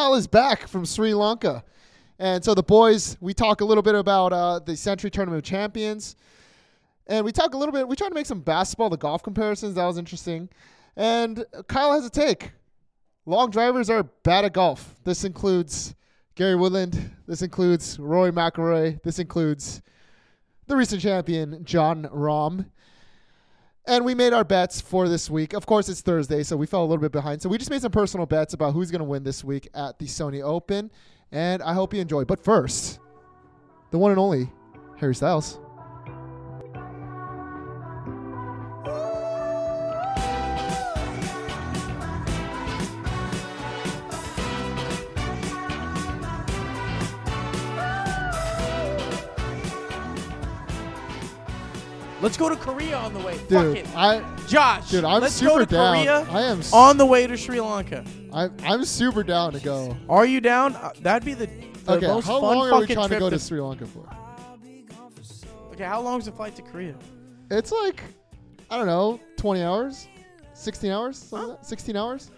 Kyle is back from Sri Lanka. And so the boys, we talk a little bit about uh, the Sentry Tournament Champions. And we talk a little bit, we try to make some basketball, the golf comparisons. That was interesting. And Kyle has a take. Long drivers are bad at golf. This includes Gary Woodland. This includes Rory McIlroy. This includes the recent champion, Jon Rahm. And we made our bets for this week. Of course, it's Thursday, so we fell a little bit behind. So we just made some personal bets about who's going to win this week at the Sony Open. And I hope you enjoy. But first, the one and only Harry Styles. Let's go to Korea on the way. Fuck Dude, it. I Josh, dude, I'm let's super go to down. Korea I am s- on the way to Sri Lanka. I'm, I'm super down to go. Are you down? Uh, that'd be the, the Okay, most how fun long are we fucking trying to trip go to Sri Lanka for? Okay, how long's the flight to Korea? It's like, I don't know, 20 hours? 16 hours? Something like that? 16 hours?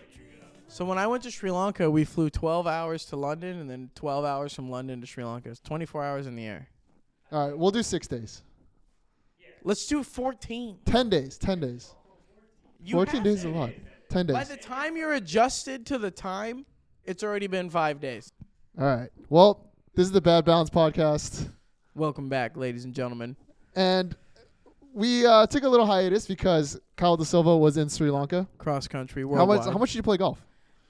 So when I went to Sri Lanka, we flew 12 hours to London and then 12 hours from London to Sri Lanka. It's 24 hours in the air. All right, we'll do six days. Let's do 14. 10 days. 10 days. You 14 days is a lot. 10 days. By the time you're adjusted to the time, it's already been five days. All right. Well, this is the Bad Balance podcast. Welcome back, ladies and gentlemen. And we uh, took a little hiatus because Kyle DeSilva was in Sri Lanka. Cross country How worldwide. much, how much did you play golf?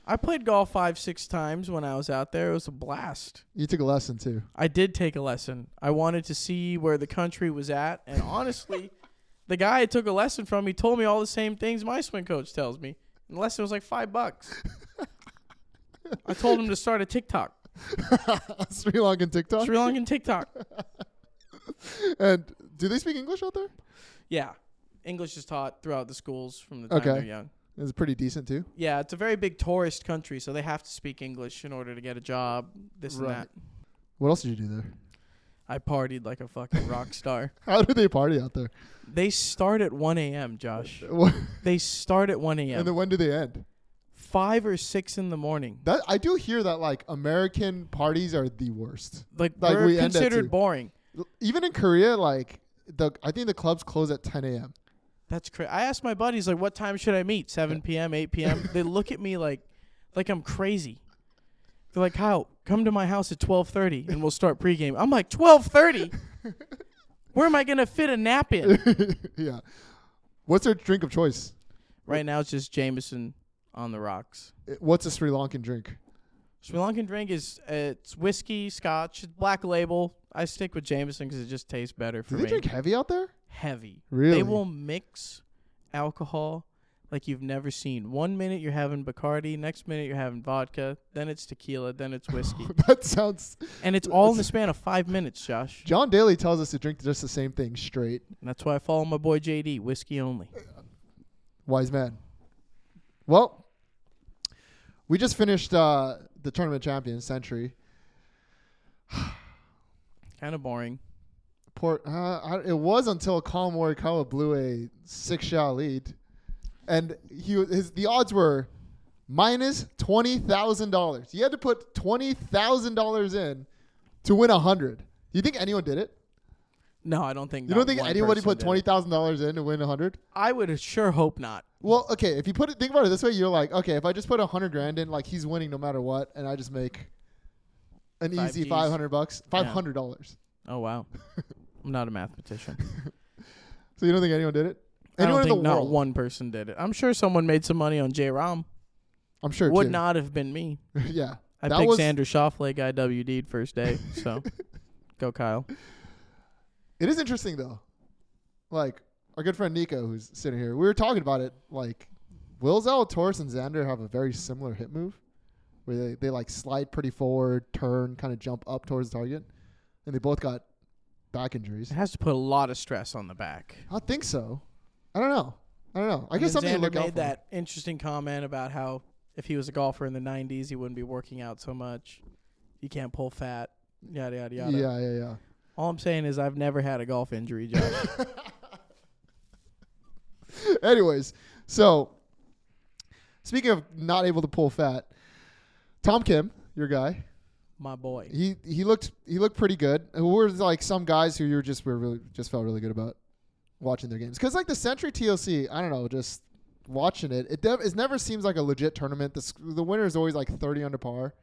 I played golf five, six times when I was out there. It was a blast. You took a lesson too. I did take a lesson. I wanted to see where the country was at, and honestly, the guy I took a lesson from, he told me all the same things my swing coach tells me. And the lesson was like five bucks. I told him to start a TikTok, Sri Lankan TikTok. Sri Lankan TikTok. And do they speak English out there? Yeah, English is taught throughout the schools from the time Okay. they're young. It's pretty decent too. Yeah, it's a very big tourist country, so they have to speak English in order to get a job. This Right. and that. What else did you do there? I partied like a fucking rock star. How do they party out there? They start at 1 a.m., Josh. They start at 1 a.m. And then when do they end? Five or six in the morning. That I do hear that like American parties are the worst. Like, Like, we're we considered boring. Even in Korea, like the I think the clubs close at 10 a.m. That's crazy. I asked my buddies like, "What time should I meet? 7 p.m., 8 p.m." they look at me like, like I'm crazy. They're like, "Kyle, come to my house at 12:30 and we'll start pregame." I'm like, "12:30? Where am I gonna fit a nap in?" yeah. What's their drink of choice? right now, it's just Jameson on the rocks. I- What's a Sri Lankan drink? Sri Lankan drink is uh, it's whiskey, Scotch, black label. I stick with Jameson because it just tastes better for Do they me. drink heavy out there? Heavy. Really? They will mix alcohol like you've never seen. One minute you're having Bacardi, next minute you're having vodka, then it's tequila, then it's whiskey. that sounds. and it's all in the span of five minutes, Josh. John Daly tells us to drink just the same thing straight. And that's why I follow my boy JD, whiskey only. Wise man. Well, we just finished uh, the tournament champion Sentry. Kind of boring. Port. Uh, I, it was until Collin Morikawa blew a six shot lead, and he his the odds were minus twenty thousand dollars. You had to put twenty thousand dollars in to win a hundred. Do You think anyone did it? No, I don't think. You don't think anybody put twenty thousand dollars in to win a hundred? I would sure hope not. Well, okay. If you put it, think about it this way. You're like, okay, if I just put a hundred grand in, like he's winning no matter what, and I just make an Five easy Gs. five hundred bucks, five hundred dollars. Oh wow, I'm not a mathematician. So you don't think anyone did it? I don't Anyone in think not world? one person did it. I'm sure someone made some money on J. Rahm. I'm sure. Would too. not have been me. yeah. I That picked was- Xander Schauffele guy WD'd first day. So go Kyle. It is interesting though. Like our good friend Nico, who's sitting here, we were talking about it. Like, Will Zalatoris and Xander have a very similar hit move, where they, they like slide pretty forward, turn, kind of jump up towards the target, and they both got back injuries. It has to put a lot of stress on the back. I think so. I don't know. I don't know. I guess something to look out made for. that interesting comment about how if he was a golfer in the 90s, he wouldn't be working out so much. You can't pull fat. Yada yada yada. Yeah, yeah, yeah. All I'm saying is I've never had a golf injury, Josh. Anyways, so speaking of not able to pull fat, Tom Kim your guy. My boy. He he looked he looked pretty good. Who were like some guys who you were just were really just felt really good about watching their games because like the Sentry TOC, I don't know, just watching it, it dev- it never seems like a legit tournament. The the winner is always like thirty under par.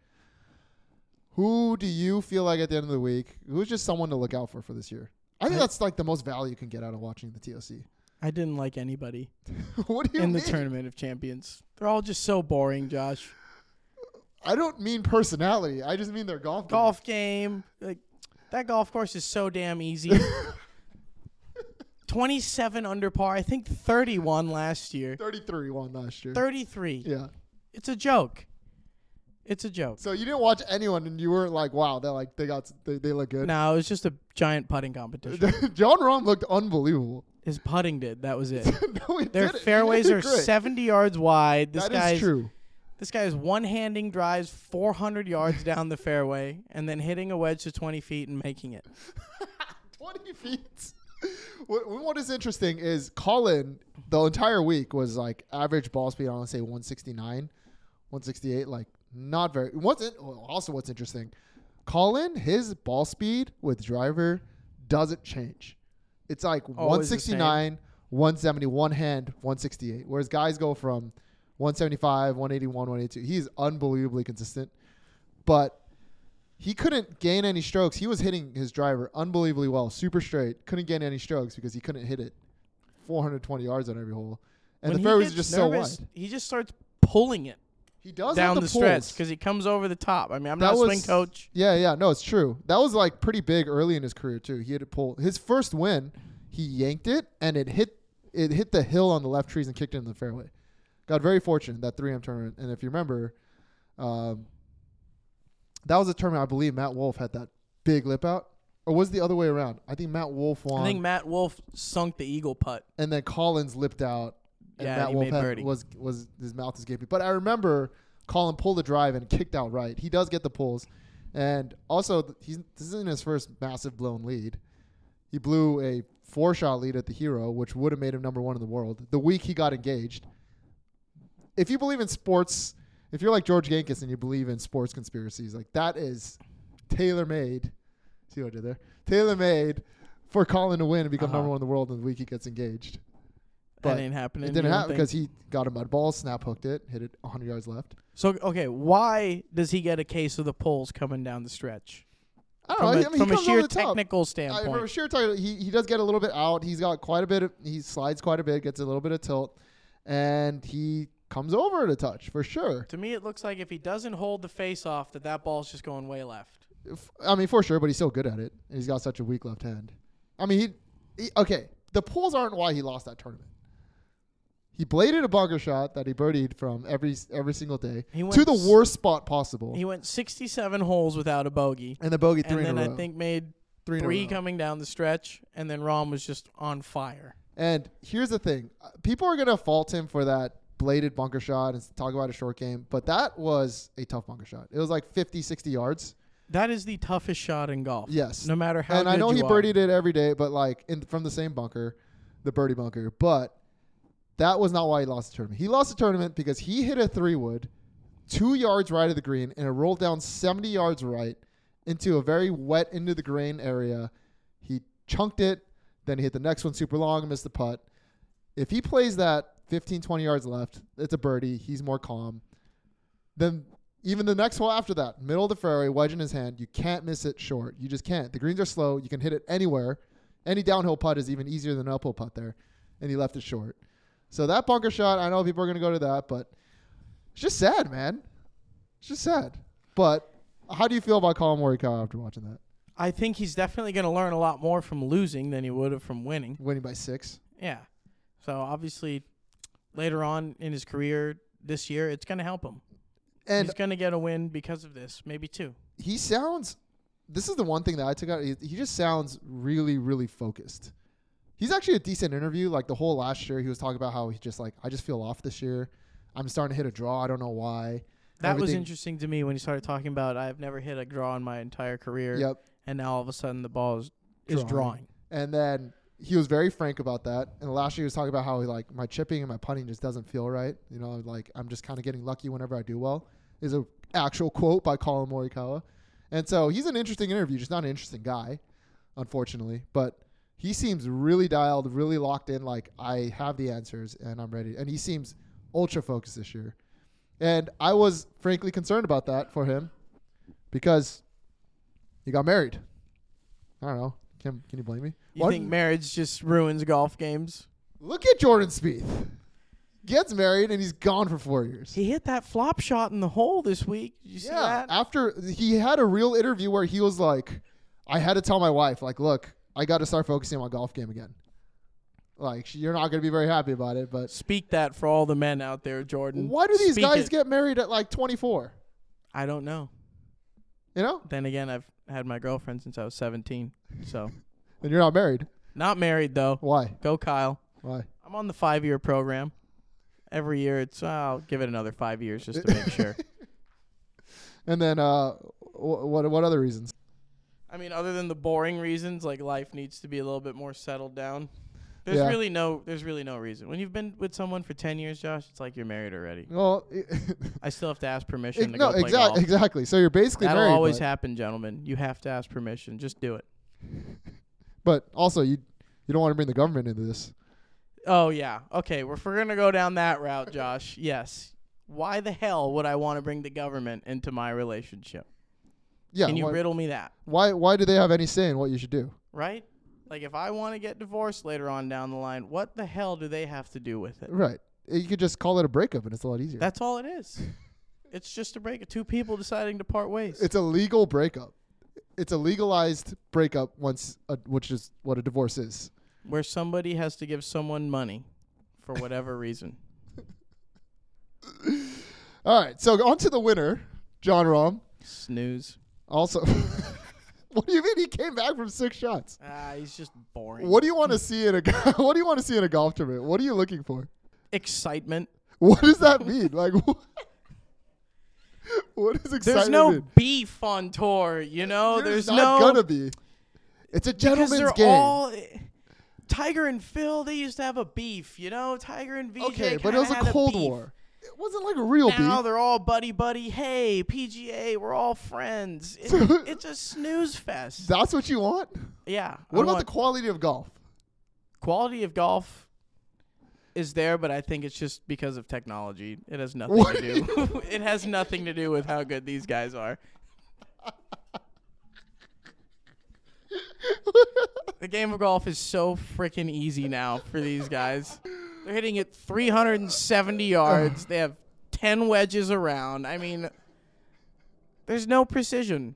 Who do you feel like at the end of the week? Who's just someone to look out for for this year? I think I- that's like the most value you can get out of watching the TOC. I didn't like anybody what do you in the tournament of champions. They're all just so boring, Josh. I don't mean personality. I just mean their golf. game. Golf game, like that golf course is so damn easy. 27 under par. I think 31 last year. Thirty-three won last year. 33. Yeah. It's a joke. It's a joke. So you didn't watch anyone, and you weren't like, "Wow, they're like they got they, they look good." No, it was just a giant putting competition. Jon Rahm looked unbelievable. His putting did. That was it. no, he Their didn't. Fairways are great. 70 yards wide. This That guy's is true. This guy is one-handing drives 400 yards down the fairway and then hitting a wedge to 20 feet and making it. Twenty feet. what, what is interesting is Collin the entire week was like average ball speed. I want to say 169, 168. Like not very. What's in, also what's interesting? Collin his ball speed with driver doesn't change. It's like Always 169, 170, one hand, 168. Whereas guys go from 175, 181, 182. He's unbelievably consistent. But he couldn't gain any strokes. He was hitting his driver unbelievably well, super straight. Couldn't gain any strokes because he couldn't hit it 420 yards on every hole. And When the fairways are just so wide. He just starts pulling it He does down the, the, stretch because he comes over the top. I mean, I'm That not a swing coach. Yeah, yeah, no, it's true. That was like pretty big early in his career too. He had to pull his first win. He yanked it and it hit it hit the hill on the left trees and kicked it in the fairway. Got very fortunate in that 3M tournament. And if you remember, um, that was a tournament I believe Matt Wolff had that big lip out, or was it the other way around? I think Matt Wolff won, I think Matt Wolff sunk the eagle putt. and then Collin's lipped out, and Yeah, Matt he Wolff made had, birdie. was was his mouth is gaping. But I remember Collin pulled the drive and kicked out right. He does get the pulls, and also he's this isn't his first massive blown lead. He blew a four shot lead at the Hero, which would have made him number one in the world the week he got engaged. If you believe in sports, if you're like George Gankas and you believe in sports conspiracies, like that is tailor made. See what I did there? Tailor made for Collin to win and become Uh-huh. number one in the world in the week he gets engaged. That But ain't happening. It didn't happen because he got a mud ball, snap hooked it, hit it 100 yards left. So okay, why does he get a case of the pulls coming down the stretch? I don't From know. a, I mean, from a sheer over the top. technical I, standpoint. from a sheer title, he he does get a little bit out. He's got quite a bit. Of, he slides quite a bit, gets a little bit of tilt, and he comes over to touch for sure. to me, it looks like if he doesn't hold the face off, that that ball's just going way left. If- I mean, for sure, but he's so good at it, and he's got such a weak left hand. I mean, he, he okay. The pulls aren't why he lost that tournament. He bladed a bunker shot that he birdied from every every single day He to the worst spot possible, He went 67 holes without a bogey, and the bogey three and in then a I think made three, three coming down the stretch, and then Rahm was just on fire. And here's the thing: Uh, people are gonna fault him for that bladed bunker shot and talk about a short game, but that was a tough bunker shot. It was like 50, 60 yards. That is the toughest shot in golf. Yes, No matter how. and I know he birdied it every day, but like in from the same bunker, the birdie bunker. But that was not why he lost the tournament. He lost the tournament because he hit a three wood, two yards right of the green, and it rolled down seventy yards right into a very wet into the grain area. He chunked it, then he hit the next one super long and missed the putt. If he plays that 15, 20 yards left, it's a birdie. He's more calm. Then even the next hole after that, middle of the fairway, wedge in his hand, you can't miss it short. You just can't. The greens are slow. You can hit it anywhere. Any downhill putt is even easier than an uphill putt there, and he left it short. So that bunker shot, I know people are going to go to that, but it's just sad, man. It's just sad. But how do you feel about Collin Morikawa after watching that? I think he's definitely going to learn a lot more from losing than he would have from winning. Winning by six. Yeah. So obviously, later on in his career this year, it's going to help him. And he's going to get a win because of this, maybe two. he sounds this is the one thing that I took out. He, he just sounds really, really focused. He's actually a decent interview. Like the whole last year, he was talking about how he just like I just feel off this year. I'm starting to hit a draw. I don't know why. That was interesting to me when he started talking about I've never hit a draw in my entire career, Yep. and now all of a sudden the ball is, is Drawing. drawing. And then he was very frank about that. And last year he was talking about how he like my chipping and my putting just doesn't feel right. You know, like I'm just kind of getting lucky whenever I do well. Is a actual quote by Collin Morikawa. And so he's an interesting interview, just not an interesting guy, unfortunately. But he seems really dialed, really locked in. Like I have the answers and I'm ready. And he seems ultra focused this year. And I was frankly concerned about that for him because he got married. I don't know. Can can you blame me? You What- think marriage just ruins golf games? Look at Jordan Spieth. Gets married and he's gone for four years. He hit that flop shot in the hole this week. Did you see yeah. that? After he had a real interview where he was like, I had to tell my wife, like, look, I got to start focusing on my golf game again. Like, she- you're not going to be very happy about it, but Speak that for all the men out there, Jordan. why do these Speak guys it. get married at like 24? I don't know. You know? Then again, I've had my girlfriend since I was 17. So, And you're not married. not married though. Why? Go Kyle. Why? I'm on the 5-year program. Every year it's I'll give it another 5 years just to make sure. And then, uh, wh- what what other reasons? I mean, other than the boring reasons, like life needs to be a little bit more settled down. There's Yeah. really no there's really no reason. When you've been with someone for 10 years, Josh, it's like you're married already. Well, I still have to ask permission to no, go play exactly, golf. exactly. So you're basically That'll married, always happen, gentlemen. You have to ask permission. Just do it. but also you you don't want to bring the government into this. Oh yeah. Okay, well, if we're gonna go down that route, Josh, yes. Why the hell would I want to bring the government into my relationship? Yeah. Can you why, riddle me that? why why do they have any say in what you should do? Right? Like if I want to get divorced later on down the line, what the hell do they have to do with it? Right. You could just call it a breakup, and it's a lot easier. That's all it is. it's just a break. Two people deciding to part ways. it's a legal breakup. It's a legalized breakup once, uh, which is what a divorce is. where somebody has to give someone money for whatever reason. All right. So on to the winner, Jon Rahm. Snooze. Also, what do you mean he came back from six shots? Ah, he's just boring. What do you want to see in a What do you want to see in a golf tournament? What are you looking for? Excitement. What does that mean? Like, wh- what is excitement? There's no mean? beef on tour, you know. There's, There's, not no gonna be. It's a because gentleman's they're game. all Tiger and Phil. They used to have a beef, you know. Tiger and VJ. okay, but it was a Cold beef. War. It wasn't like a real Now beef. they're all buddy buddy. Hey, PGA, we're all friends. It- it's a snooze fest. That's what you want. yeah. What I about want- the quality of golf? quality of golf is there, but I think it's just because of technology. It has nothing What to do do. it has nothing to do with how good these guys are. the game of golf is so freaking easy now for these guys. They're hitting it 370 yards. They have 10 wedges around. I mean, there's no precision.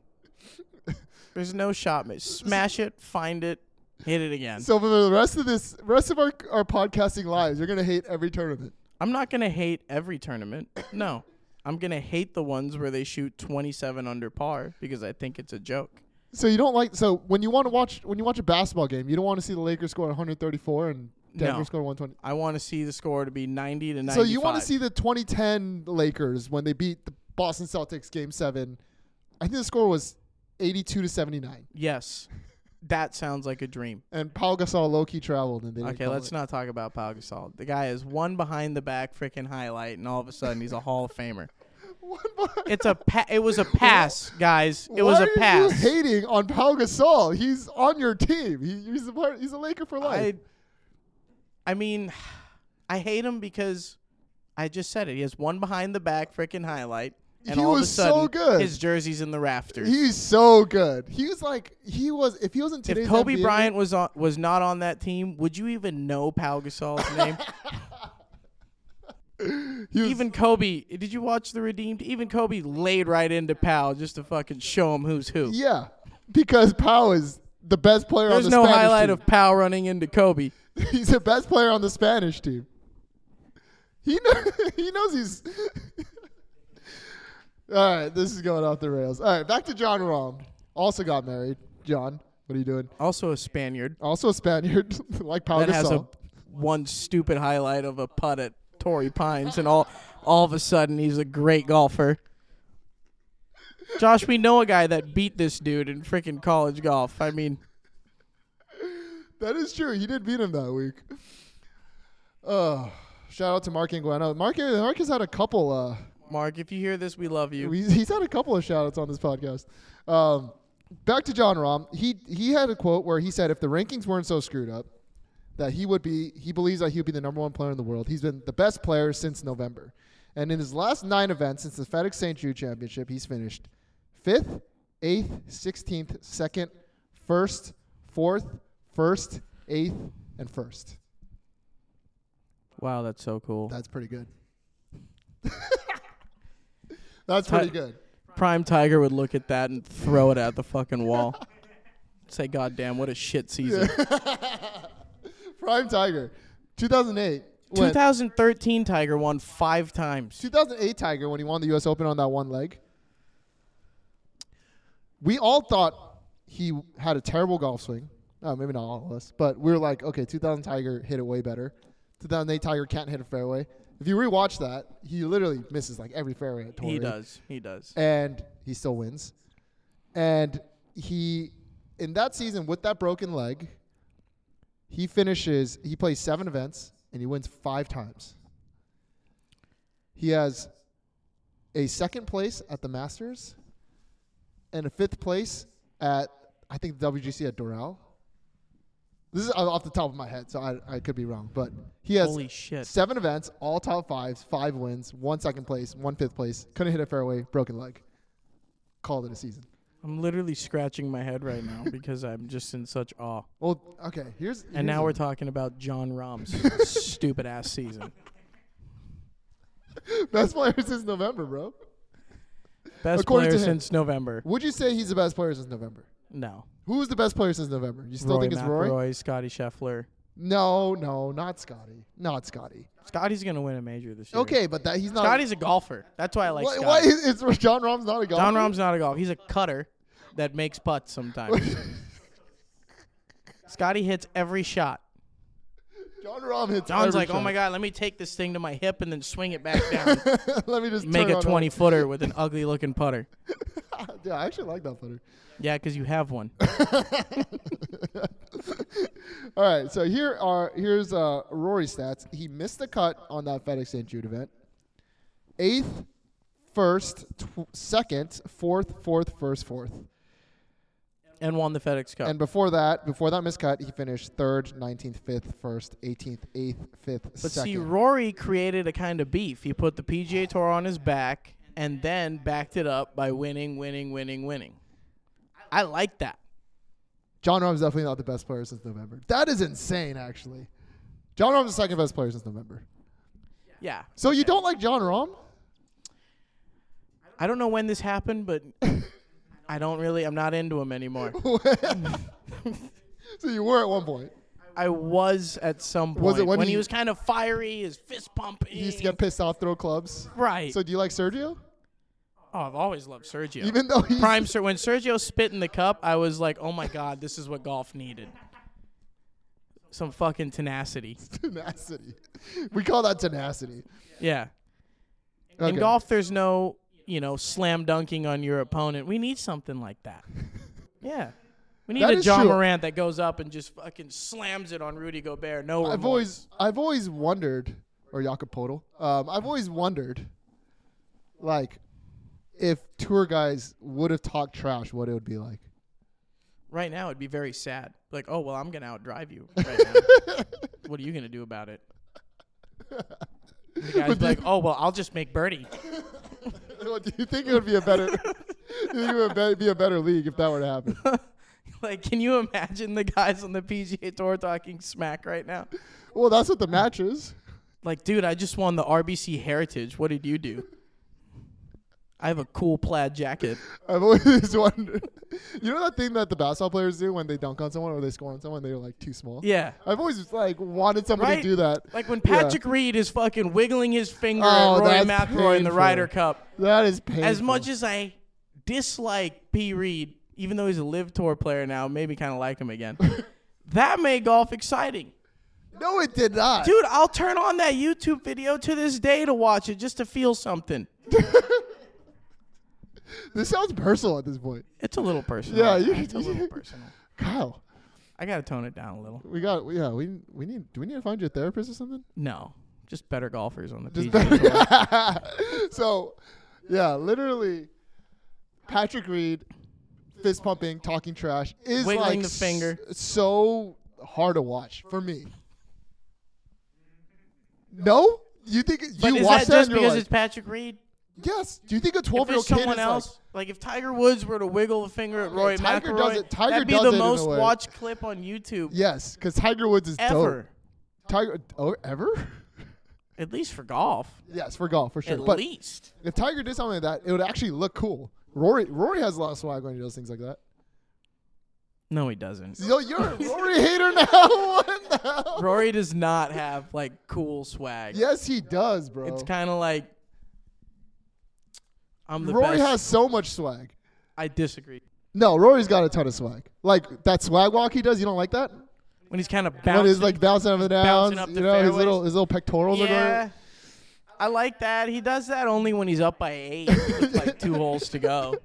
There's no shot. miss. Smash it, find it, hit it again. So for the rest of this, rest of our our podcasting lives, you're gonna hate every tournament. I'm not gonna hate every tournament. No, I'm gonna hate the ones where they shoot 27 under par because I think it's a joke. So you don't like so when you want to watch when you watch a basketball game, you don't want to see the Lakers score 134 and Denver No. score 120. I want to see the score to be 90 to 95. So you want to see the 2010 Lakers when they beat the Boston Celtics game 7. I think the score was 82 to 79. Yes, that sounds like a dream. And Pau Gasol low key traveled and they Okay, let's it. not talk about Pau Gasol. The guy is one behind the back freaking highlight, and all of a sudden he's a Hall of Famer. It's a pa- it was a pass, guys. It was a are pass. you hating on Pau Gasol? He's on your team. He, he's a part, he's a Laker for life. I, I mean, I hate him because I just said it. He has one behind the back freaking highlight, and He all was of a sudden so good. his jersey's in the rafters. He's so good. He was like he was if he wasn't today's if Kobe NBA Bryant was on was not on that team, would you even know Pau Gasol's name? even Kobe, did you watch the Redeem Team? Even Kobe laid right into Pau just to fucking show him who's who. yeah, because Pau is the best player There's on the no Spanish highlight team. of Pau running into Kobe. he's the best player on the Spanish team. He know, he knows he's. All right, this is going off the rails. All right, back to Jon Rahm. Also got married. Jon, what are you doing? Also a Spaniard Also a Spaniard, like Pau that has a one stupid highlight of a putt at Torrey Pines, and all all of a sudden he's a great golfer. Josh, we know a guy that beat this dude in freaking college golf. I mean, That is true. He did beat him that week. Uh, shout out to Mark Inguano. Mark, Mark has had a couple uh, Mark, if you hear this, we love you. He's, he's had a couple of shout outs on this podcast. Um, back to Jon Rahm. He he had a quote where he said if the rankings weren't so screwed up, that he would be he believes that he would be the number one player in the world. He's been the best player since November. And in his last nine events since the FedEx St. Jude Championship, he's finished fifth, eighth, sixteenth, second, first, fourth, first, eighth, and first. wow, that's so cool. That's pretty good. That's pretty good. Prime Tiger would look at that and throw it at the fucking wall. Say, God damn, what a shit season. Prime Tiger, 2008. when- 2013 Tiger won five times. 2008 Tiger when he won the U.S. Open on that one leg. We all thought he had a terrible golf swing. Oh, maybe not all of us, but we were like, okay, 2000 Tiger hit it way better. 2008 Tiger can't hit a fairway. If you rewatch that, he literally misses like every fairway at Torrey. He does. He does. and he still wins. And he, in that season with that broken leg, he finishes. He plays seven events and he wins five times. He has a second place at the Masters and a fifth place at I think the WGC at Doral. This is off the top of my head, so I, I could be wrong, but he has Holy shit. Seven events, all top fives, five wins, one second place, one fifth place. Couldn't hit a fairway, broken leg. Called it a season. I'm literally scratching my head right now because I'm just in such awe. Well, okay, here's. And now here's we're talking about Jon Rahm's stupid ass season. best player since November, bro. Best According player to him. since November. Would you say he's the best player since November? No. Who was the best player since November? You still Rory think it's Rory? McIlroy, Scotty Scheffler. No, no, not Scotty. Not Scotty. Scotty's gonna win a major this year. Okay, but that he's not. Scotty's a golfer. That's why I like why, Scotty. why is, is Jon Rahm's not a golfer? Jon Rahm's not a golfer. He's a cutter that makes putts sometimes. Scotty hits every shot. Jon Rahm hits. Jon's every like, oh my god, let me take this thing to my hip and then swing it back down. Let me just Make a 20 footer with an ugly looking putter. yeah, I actually like that putter. Yeah, because you have one. All right, so here are here's uh, Rory's stats. He missed the cut on that FedEx St. Jude event. Eighth, first, tw- second, fourth, fourth, first, fourth, And won the FedEx Cup. and before that, before that miscut, he finished third, nineteenth, fifth, first, eighteenth, eighth, fifth, but second. see, Rory created a kind of beef. He put the PGA Tour on his back and then backed it up by winning, winning, winning, winning. I like that. Jon Rahm's definitely not the best player since November. That is insane, actually. Jon Rahm's the second best player since November. Yeah. So you don't like Jon Rahm? I don't know when this happened, but I don't really, I'm not into him anymore. so you were at one point. I was at some point Was it when he, he- was kind of fiery, his fist pumping. He used to get pissed off, throw clubs. right. So do you like Sergio? oh, I've always loved Sergio. Even though he's Prime Ser- when Sergio spit in the cup, I was like, "Oh my god, this is what golf needed." Some fucking tenacity. tenacity. We call that tenacity. Yeah. In golf, there's no, you know, slam dunking on your opponent. We need something like that. Yeah. We need That a Ja true. Morant that goes up and just fucking slams it on Rudy Gobert. No remorse. I've always I've always wondered, or Jakob Poeltl, um, I've always wondered, like, if tour guys would have talked trash, what it would be like. Right now, it'd be very sad. Like, oh well, I'm gonna outdrive you. Right now. what are you gonna do about it? The guy's like, oh well, I'll just make birdie. Do you think it would be a better? do you think it would be- be a better league if that were to happen? like, can you imagine the guys on the PGA Tour talking smack right now? Well, that's what the match is. Like, dude, I just won the RBC Heritage. What did you do? I have a cool plaid jacket. I've always wondered. You know that thing that the basketball players do when they dunk on someone or they score on someone? They're like too small. Yeah. I've always like wanted somebody Right? to do that. Like when Yeah. Patrick Reed is fucking wiggling his finger Oh, at Rory McIlroy in the. Ryder Cup. That is painful. As much as I dislike P. Reed, even though he's a LIV tour player now, maybe kind of like him again. that made golf exciting. no, it did not. Dude, I'll turn on that YouTube video to this day to watch it just to feel something. This sounds personal at this point. It's a little personal. Yeah, you- it's a little personal. Kyle, I gotta tone it down a little. we got yeah we we need do we need to find you a therapist or something? No, Just better golfers on the Just PGA Tour. so, yeah, literally, Patrick Reed, fist pumping, talking trash is Wiggling like the finger. s- so hard to watch for me. No, you think But you is watch that that? just and you're because like, it's Patrick Reed? yes. Do you think a If twelve year it's old kid someone else, like, if Tiger Woods were to wiggle a finger at Rory Tiger McIlroy, does it- Tiger that'd be does the it in a most way. watched clip on YouTube yes, because Tiger Woods is dope. ever. Tiger, oh, ever? At least for golf. yes, for golf for sure. At but least. if Tiger did something like that, it would actually look cool. Rory, Rory has a lot of swag when he does things like that. No, he doesn't. Yo, you're a Rory hater now. what the hell? Rory does not have like cool swag. Yes, he does, bro. It's kind of like I'm the Rory best. has so much swag. I disagree. No, Rory's got a ton of swag. Like that swag walk he does. You don't like that? When he's kind of When bouncing. he's like bouncing up and down. bouncing up you the know, his fairways. little his little pectorals are yeah. going. I like that. He does that only when he's up by eight with like two holes to go.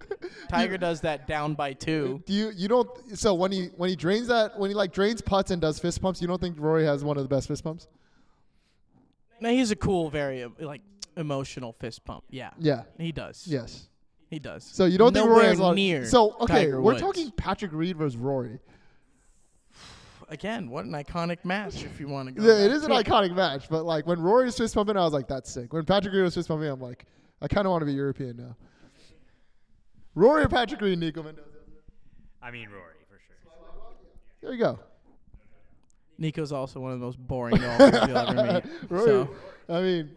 Tiger does that down by two. Do you you don't? So when he when he drains that when he like drains putts and does fist pumps, you don't think Rory has one of the best fist pumps? No, he's a cool, very uh, like emotional fist pump. Yeah, Yeah. he does. Yes. he does. So you don't think Rory has a lot? near so okay, Tiger we're Woods. talking Patrick Reed versus Rory. Again, what an iconic match if you want to go. Yeah, it back an iconic match, but like when Rory was fist pumping, I was like, that's sick. When Patrick Reed was fist pumping, I'm like, I kind of want to be European now. Rory or Patrick Reed, Nico Mendoza. I mean Rory for sure. There you go. Nico's also one of the most boring golfers you'll ever meet. Rory. So, I mean,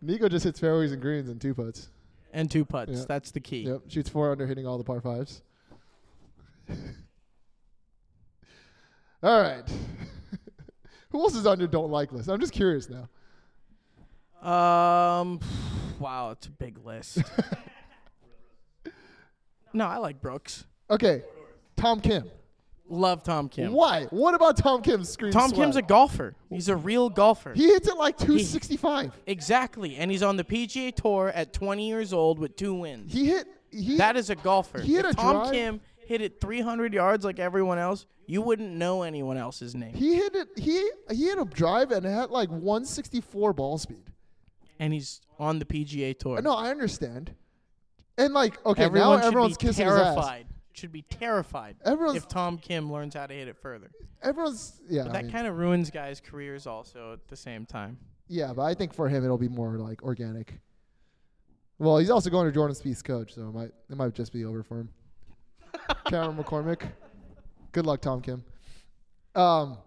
Nico just hits fairways and greens and two putts. and two putts. Yeah. That's the key. Yep, shoots four under, hitting all the par fives. all right. Who else is on your don't like list? I'm just curious now. Um, wow, it's a big list. no, I like Brooks. Okay, Tom Kim. Love Tom Kim. Why? What about Tom Kim's screen? Tom swag? Kim's a golfer. He's a real golfer. He hits it like 265. exactly, and he's on the PGA Tour at 20 years old with two wins. He hit. He That is a golfer. he hit if a Tom drive- Kim hit it 300 yards like everyone else, you wouldn't know anyone else's name. he hit it. He he hit a drive and it had like 164 ball speed. and he's on the PGA Tour. No, I understand. And like, okay, Everyone now everyone's kissing his ass. terrified. Should be terrified Everyone's if Tom Kim learns how to hit it further. everyone's yeah. But that kind of ruins guys' careers also at the same time. yeah, but I think for him it'll be more like organic. Well, he's also going to Jordan Spieth's coach, so it might it might just be over for him. Cameron McCormick. Good luck, Tom Kim. Um,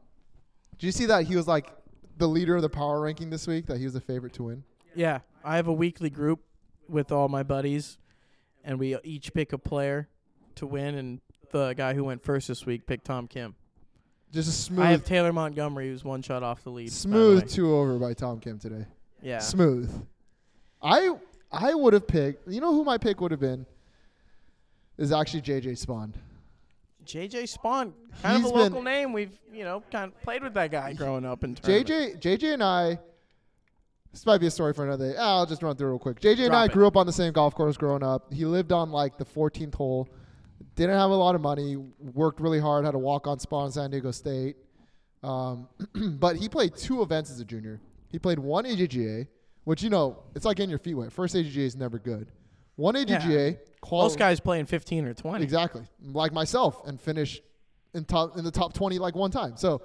did you see that he was like the leader of the power ranking this week? That he was the favorite to win. Yeah, I have a weekly group with all my buddies, and we each pick a player to win. And the guy who went first this week picked Tom Kim. Just a smooth, I have Taylor Montgomery, who's one shot off the lead. by the smooth two over by Tom Kim today. Yeah. Smooth. I I would have picked. You know who my pick would have been? Is actually JJ Spaun. JJ Spaun, kind He's of a been- local name. We've you know kind of played with that guy growing up in tournaments. JJ JJ and I. This might be a story for another day. Ah, I'll just run through real quick. JJ and Drop I it. grew up on the same golf course growing up. He lived on like the 14th hole. Didn't have a lot of money. Worked really hard. Had to walk on spot in San Diego State. Um, but he played two events as a junior. He played one AJGA, which you know it's like getting your feet wet. First AJGA is never good. One AJGA. Quali- Most guys playing 15 or 20. Exactly, like myself, and finish in top in the top twenty like one time. So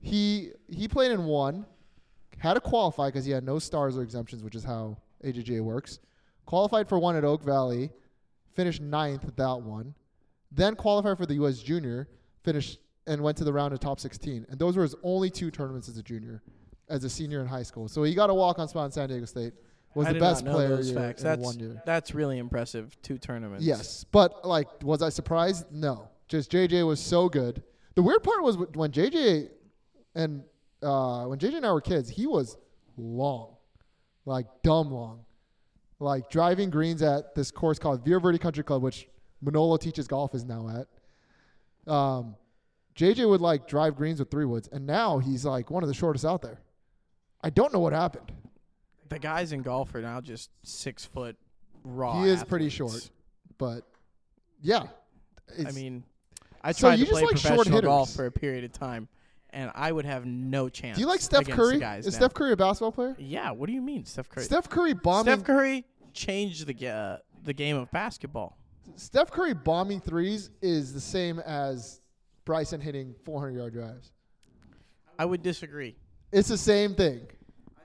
he he played in one, had to qualify because he had no stars or exemptions, which is how AJJ works. Qualified for one at Oak Valley, finished ninth at that one, then qualified for the U.S. Junior, finished and went to the round of top sixteen. And those were his only two tournaments as a junior, as a senior in high school. So he got a walk on spot in San Diego State. Was I the best player those year That's one year. that's really impressive. Two tournaments. Yes, but like, was I surprised? No. Just JJ was so good. The weird part was when JJ and uh, when JJ and I were kids, he was long, like dumb long, like driving greens at this course called Via Verde Country Club, which Manolo teaches golf is now at. Um, JJ would like drive greens with three woods, and now he's like one of the shortest out there. I don't know what happened. The guys in golf are now just six foot raw. he is pretty short, but yeah. I mean, I So tried you to just play like short professional golf for a period of time, and I would have no chance. Do you like Steph Curry? Guys Is now. Steph Curry a basketball player? Yeah. What do you mean, Steph Curry? Steph Curry bombing. Steph Curry changed the uh, the game of basketball. Steph Curry bombing threes is the same as Bryson hitting 400 yard drives. I would disagree. It's the same thing.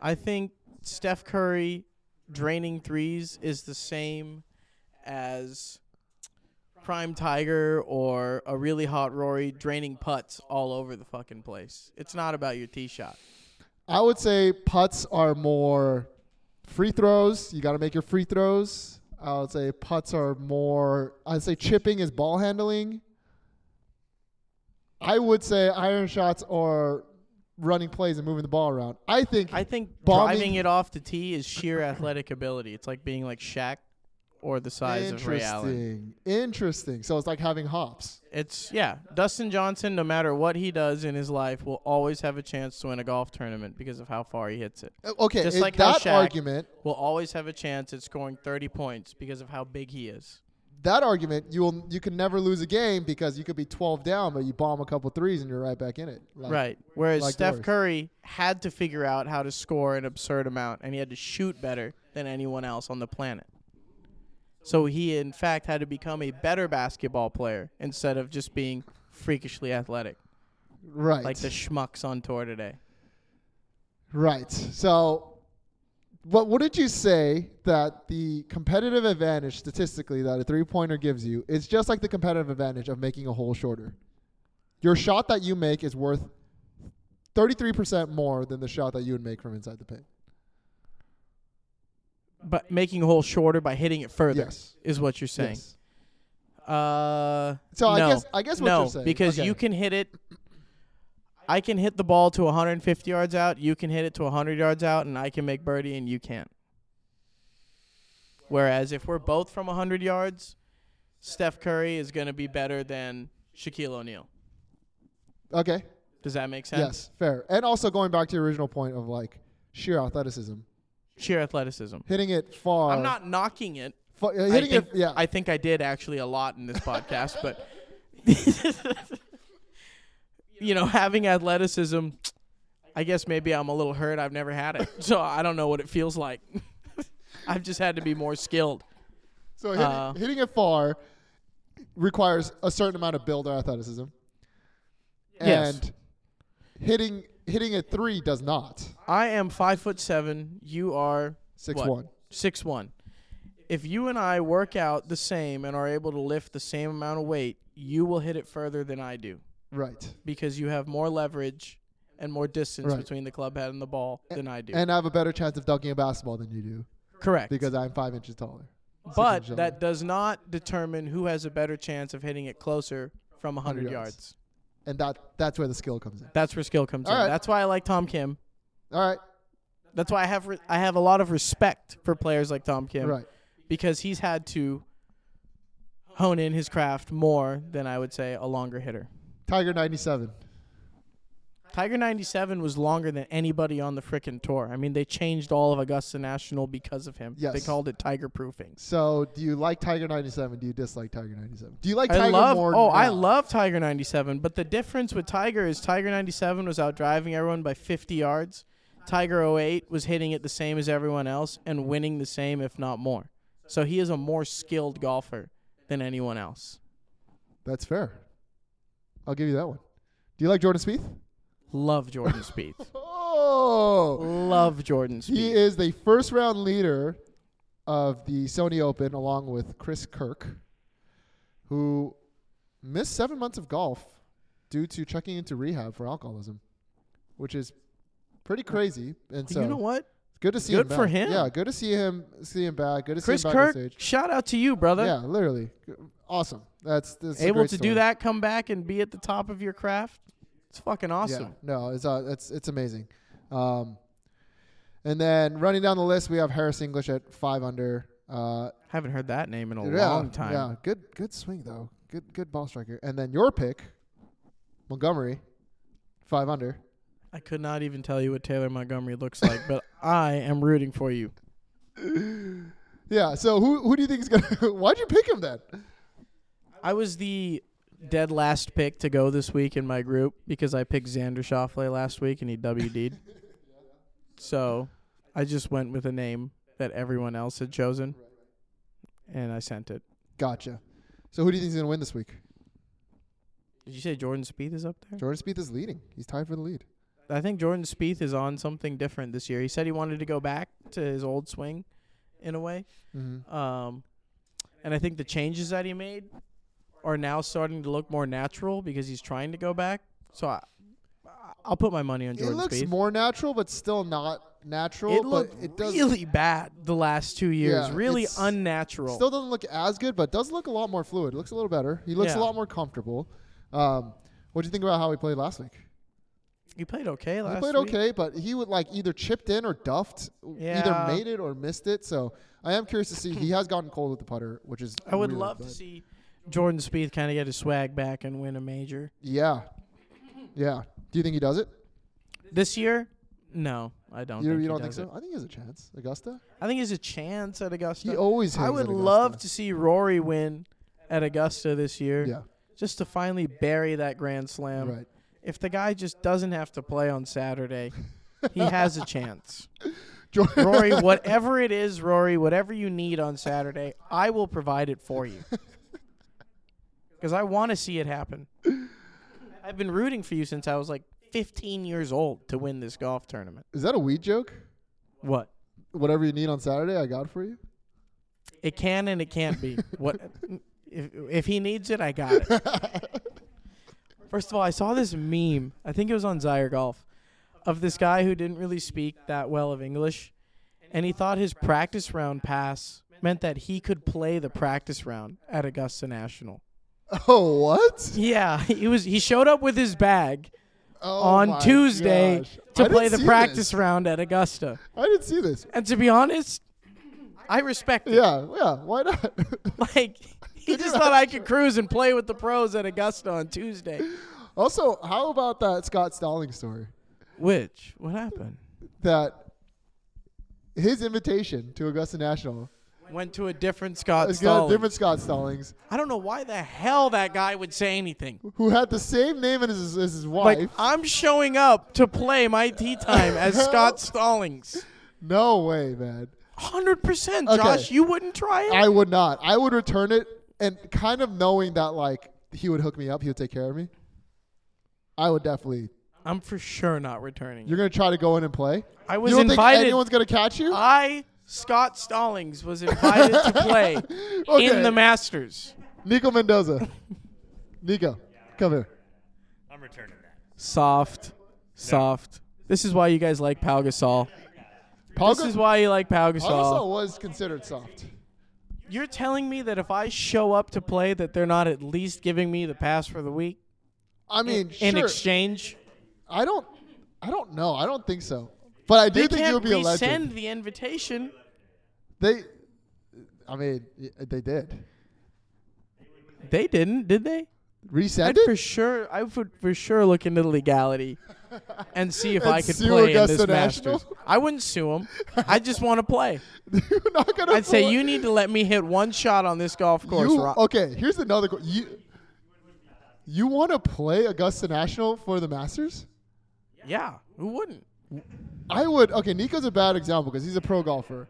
I think Steph Curry draining threes is the same as Prime Tiger or a really hot Rory draining putts all over the fucking place. It's not about your tee shot. I would say putts are more free throws. You got to make your free throws. I would say putts are more. I'd say chipping is ball handling. I would say iron shots are running plays and moving the ball around. I think I think driving it off the tee is sheer athletic ability. It's like being like Shaq or the size of Ray Allen. interesting. Interesting. So it's like having hops. It's yeah. Dustin Johnson, no matter what he does in his life, will always have a chance to win a golf tournament because of how far he hits it. Uh, Okay, Just like that Shaq- argument, Will always have a chance at scoring 30 points because of how big he is. That argument, you will you can never lose a game because you could be 12 down, but you bomb a couple threes and you're right back in it. Like, right. Whereas like Steph yours. Curry had to figure out how to score an absurd amount, and he had to shoot better than anyone else on the planet. So he, in fact, had to become a better basketball player instead of just being freakishly athletic, Right. like the schmucks on tour today. Right. So, what what did you say that the competitive advantage statistically that a three pointer gives you is just like the competitive advantage of making a hole shorter? Your shot that you make is worth 33% more than the shot that you would make from inside the paint. But making a hole shorter by hitting it further Yes. is what you're saying. Yes. Uh, So I no. guess I guess what no, you're saying because okay. you can hit it. I can hit the ball to 150 yards out. You can hit it to 100 yards out, and I can make birdie, and you can't. Whereas if we're both from 100 yards, Steph Curry is going to be better than Shaquille O'Neal. Okay. Does that make sense? Yes, fair. And also going back to your original point of like sheer athleticism, Sheer athleticism. hitting it far. I'm not knocking it. fa- uh, I hitting think, it. Yeah. I think I did actually a lot in this podcast, but you know, having athleticism, I guess maybe I'm a little hurt. I've never had it, so I don't know what it feels like. I've just had to be more skilled. So hitting, Uh, hitting it far requires a certain amount of build or athleticism. Yes. And hitting hitting a three does not. I am five foot seven. You are Six What? one. six one. If you and I work out the same and are able to lift the same amount of weight, you will hit it further than I do Right. because you have more leverage and more distance Right. between the club head and the ball than I do. And I have a better chance of dunking a basketball than you do Correct. because I'm five inches taller. But inches that taller. does not determine who has a better chance of hitting it closer from 100 100 yards. yards. and that that's where the skill comes in. That's where skill comes All in. right. That's why I like Tom Kim. All right. That's why I have re- I have a lot of respect for players like Tom Kim Right. because he's had to hone in his craft more than I would say a longer hitter. Tiger 97. Tiger 97 was longer than anybody on the frickin' tour. I mean, they changed all of Augusta National because of him. Yes. They called it Tiger proofing. So, do you like Tiger 97? Do you dislike Tiger 97? Do you like I Tiger love more? Oh, I love Tiger 97, but the difference with Tiger is Tiger 97 was out driving everyone by 50 yards. Tiger 08 was hitting it the same as everyone else and winning the same if not more. So he is a more skilled golfer than anyone else. That's fair. I'll give you that one. Do you like Jordan Spieth? Love Jordan Spieth. Oh, Love Jordan Spieth. he is the first round leader of the Sony Open, along with Chris Kirk, who missed seven months of golf due to checking into rehab for alcoholism, which is pretty crazy. And so, you know what? good to see Good him. for him. Yeah, good to see him. See him back. Good to Chris see him back on Kirk, stage. shout out to you, brother. Yeah, literally, awesome. That's, that's Able to story. do that, come back and be at the top of your craft. It's fucking awesome. Yeah, no, it's uh, it's it's amazing. Um, and then running down the list, we have Harris English at five under. Uh, Haven't heard that name in a yeah, long time. Yeah, good good swing though. Good good ball striker. And then your pick, Montgomery, five under. I could not even tell you what Taylor Montgomery looks like, but I am rooting for you. Yeah. So who who do you think is gonna? Why'd you pick him then? I was the dead last pick to go this week in my group because I picked Xander Schauffele last week and he WD'd. so I just went with a name that everyone else had chosen, and I sent it. Gotcha. So who do you think is gonna win this week? Did you say Jordan Spieth is up there? Jordan Spieth is leading. He's tied for the lead. I think Jordan Spieth is on something different this year. He said he wanted to go back to his old swing, in a way. Mm-hmm. Um, and I think the changes that he made are now starting to look more natural because he's trying to go back. So I, I'll put my money on Jordan. It looks Spieth. more natural, but still not natural. it looked it does really bad the last two years. Yeah, really unnatural. still doesn't look as good, but does look a lot more fluid. Looks a little better. He looks a lot more comfortable. Um, what do you think about how he played last week? he played okay last week. he played week. okay, but he would like either chipped in or duffed, either made it or missed it. So I am curious to see. He has gotten cold with the putter, which is I would really love good. to see Jordan Spieth kind of get his swag back and win a major. Yeah, yeah. Do you think he does it? This year, no, I don't. you think you don't think so? it. I think he has a chance. Augusta. I think he has a chance at Augusta. He always. I would love to see Rory win at Augusta this year, Yeah. just to finally bury that Grand Slam. right. If the guy just doesn't have to play on Saturday, he has a chance. Rory, whatever it is, Rory, whatever you need on Saturday, I will provide it for you. Because I want to see it happen. I've been rooting for you since I was like 15 years old to win this golf tournament. Is that a weed joke? What? Whatever you need on Saturday, I got for you. It can and it can't be. What? If, if he needs it, I got it. First of all, I saw this meme. I think it was on Zyre Golf of this guy who didn't really speak that well of English, and he thought his practice round pass meant that he could play the practice round at Augusta National. Oh, what? Yeah, he was. He showed up with his bag Oh on Tuesday gosh. To play the practice this. round at Augusta. I didn't see this. And to be honest, I respect it. Yeah, yeah. Why not? Like he just thought I could cruise and play with the pros at Augusta on Tuesday. also, how about that Scott Stalling story? Which? What happened? That his invitation to Augusta National Went to a different Scott got Stallings. different Scott Stallings, I don't know why the hell that guy would say anything. who had the same name as his, as his Like wife. I'm showing up to play my tee time as Scott Stallings. no way, man. Hundred percent, Okay. Josh. You wouldn't try it. I would not. I would return it, and kind of knowing that like he would hook me up, he would take care of me. I would definitely. I'm for sure not returning. You're gonna try to go in and play. I was you don't invited. think anyone's gonna catch you? I Scott Stallings was invited to play Okay. in the Masters. Nico Mendoza. Nico, come here. I'm returning that. Soft, soft. This is why you guys like Pau Gasol. Paul This is why you like Pau Gasol Gasol. was considered soft. You're telling me that if I show up to play, that they're not at least giving me the pass for the week I mean, in sure. exchange? I don't. I don't know. I don't think so. But I do They think can't you'll be a legend. resend the invitation. They. I mean, they did. They didn't, did they? Resend I'd it. for sure. I would for sure look into the legality and see if And I could sue play in Augusta this National? Masters. I wouldn't sue them. I just want to play. You're not gonna. I'd say you need to let me hit one shot on this golf course. You, Ro- okay, here's another. qu- You. You want to play Augusta National for the Masters? Yeah, who wouldn't? I would. Okay, Nico's a bad example because he's a pro golfer.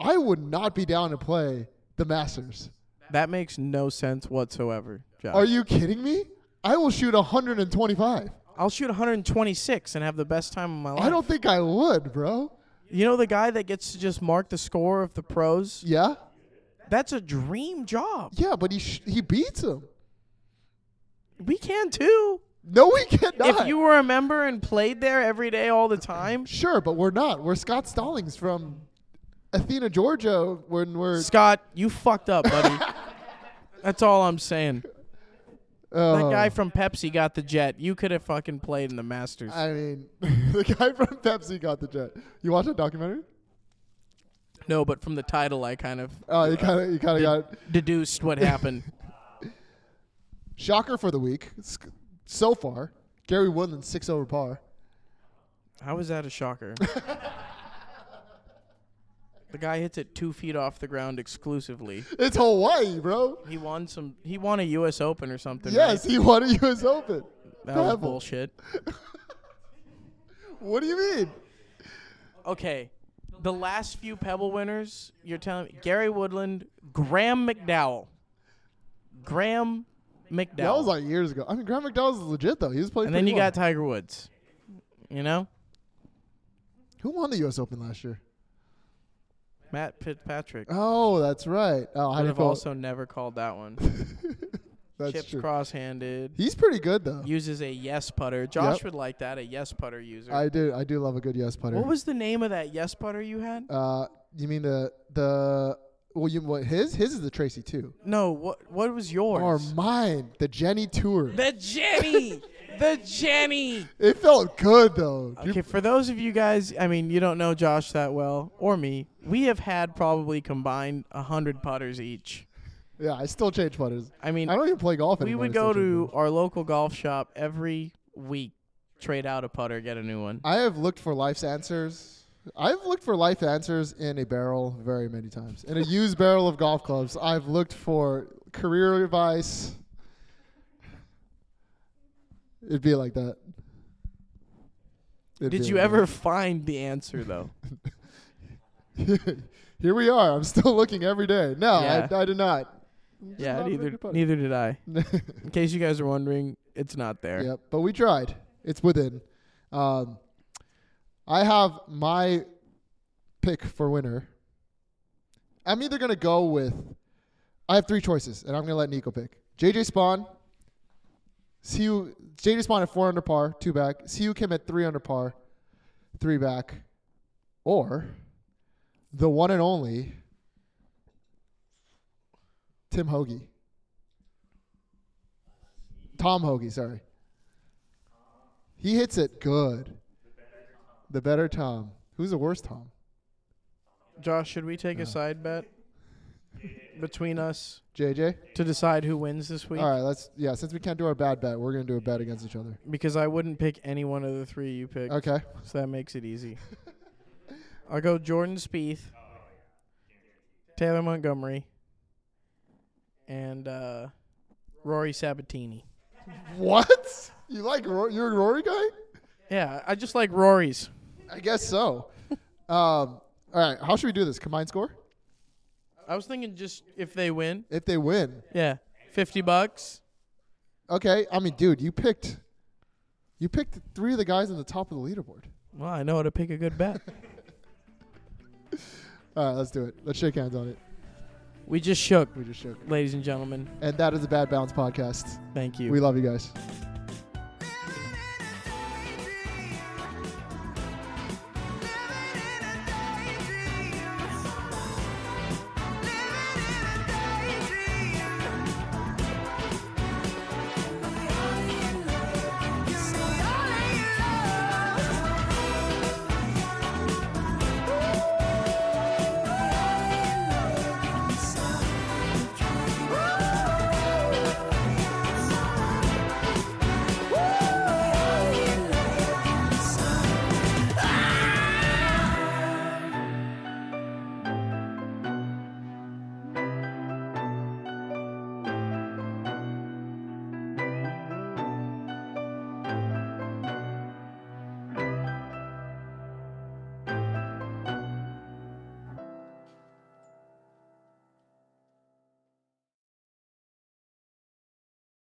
I would not be down to play the Masters. That makes no sense whatsoever, Josh. Are you kidding me? I will shoot 125. I'll shoot 126 and have the best time of my life. I don't think I would, bro. You know the guy that gets to just mark the score of the pros? Yeah, That's a dream job. yeah, but he sh- he beats him. We can too. No, we cannot. If you were a member and played there every day all the time, sure, but we're not. We're Scott Stallings from Athena, Georgia. When we're Scott, you fucked up, buddy. That's all I'm saying. That uh, guy from Pepsi got the jet. You could have fucking played in the Masters. I mean, the guy from Pepsi got the jet. You watch that documentary? no, but from the title, I kind of Oh, you kind of you kind of got deduced what happened. shocker for the week so far. Gary Woodland six over par. How was that a shocker? The guy hits it two feet off the ground exclusively. It's Hawaii, bro. He won some. He won a U.S. Open or something. Yes, right? he won a U.S. Open. that was bullshit. What do you mean? Okay, the last few Pebble winners. You're telling me Gary Woodland, Graham McDowell, Graham McDowell, That was like years ago. I mean, Graham McDowell's is legit though. He was playing. and then you got Tiger Woods. You know, who won the U.S. Open last year? Matt Fitzpatrick. Oh, that's right. Oh, how Would do you have also never called that one. that's Chips true. cross-handed. He's pretty good though. Uses a yes putter. Josh Yep. would like that. A yes putter user. I do. I do love a good yes putter. what was the name of that yes putter you had? Uh, you mean the the? Well, you what? His his is the Tracy too. No, what what was yours? Or mine, the Jenny Tour. the Jenny. the Jenny. It felt good though. You- Okay, for those of you guys, I mean, you don't know Josh that well or me. We have had probably combined a hundred putters each. Yeah, I still change putters. I mean, I don't even play golf anymore. we anymore. would go to putters. our local golf shop every week, trade out a putter, get a new one. I have looked for life's answers. I've looked for life answers in a barrel very many times. In a used barrel of golf clubs, I've looked for career advice. It'd be like that. It'd Did you like ever find the answer though? Here we are. I'm still looking every day. No, Yeah. I, I did not. Just yeah, not neither neither did I. In case you guys are wondering, it's not there. Yep, but we tried. It's within. Um, I have my pick for winner. I'm either gonna go with. I have three choices, and I'm gonna let Nico pick. JJ Spaun. Who JJ Spaun at four under par, two back. Who Kim at three under par, three back, or the one and only Tim Hoge. Tom Hoge, sorry. He hits it good. The better Tom. Who's the worst Tom? Josh, should we take a side bet between us JJ? to decide who wins this week? All right, let's yeah, since we can't do our bad bet, we're going to do a bet against each other. Because I wouldn't pick any one of the three you picked, Okay. so that makes it easy. I'll go Jordan Spieth, Taylor Montgomery, and uh, Rory Sabatini. What? You like Rory, you're a Rory guy? Yeah, I just like Rory's. I guess so. um, all right, how should we do this? Combined score? I was thinking just if they win, If they win. yeah, fifty bucks. Okay, I mean, dude, you picked you picked three of the guys in the top of the leaderboard. Well, I know how to pick a good bet. All right, let's do it. Let's shake hands on it. we just shook, We just shook. ladies and gentlemen. And that is a Bad Bounce podcast. Thank you. We love you guys.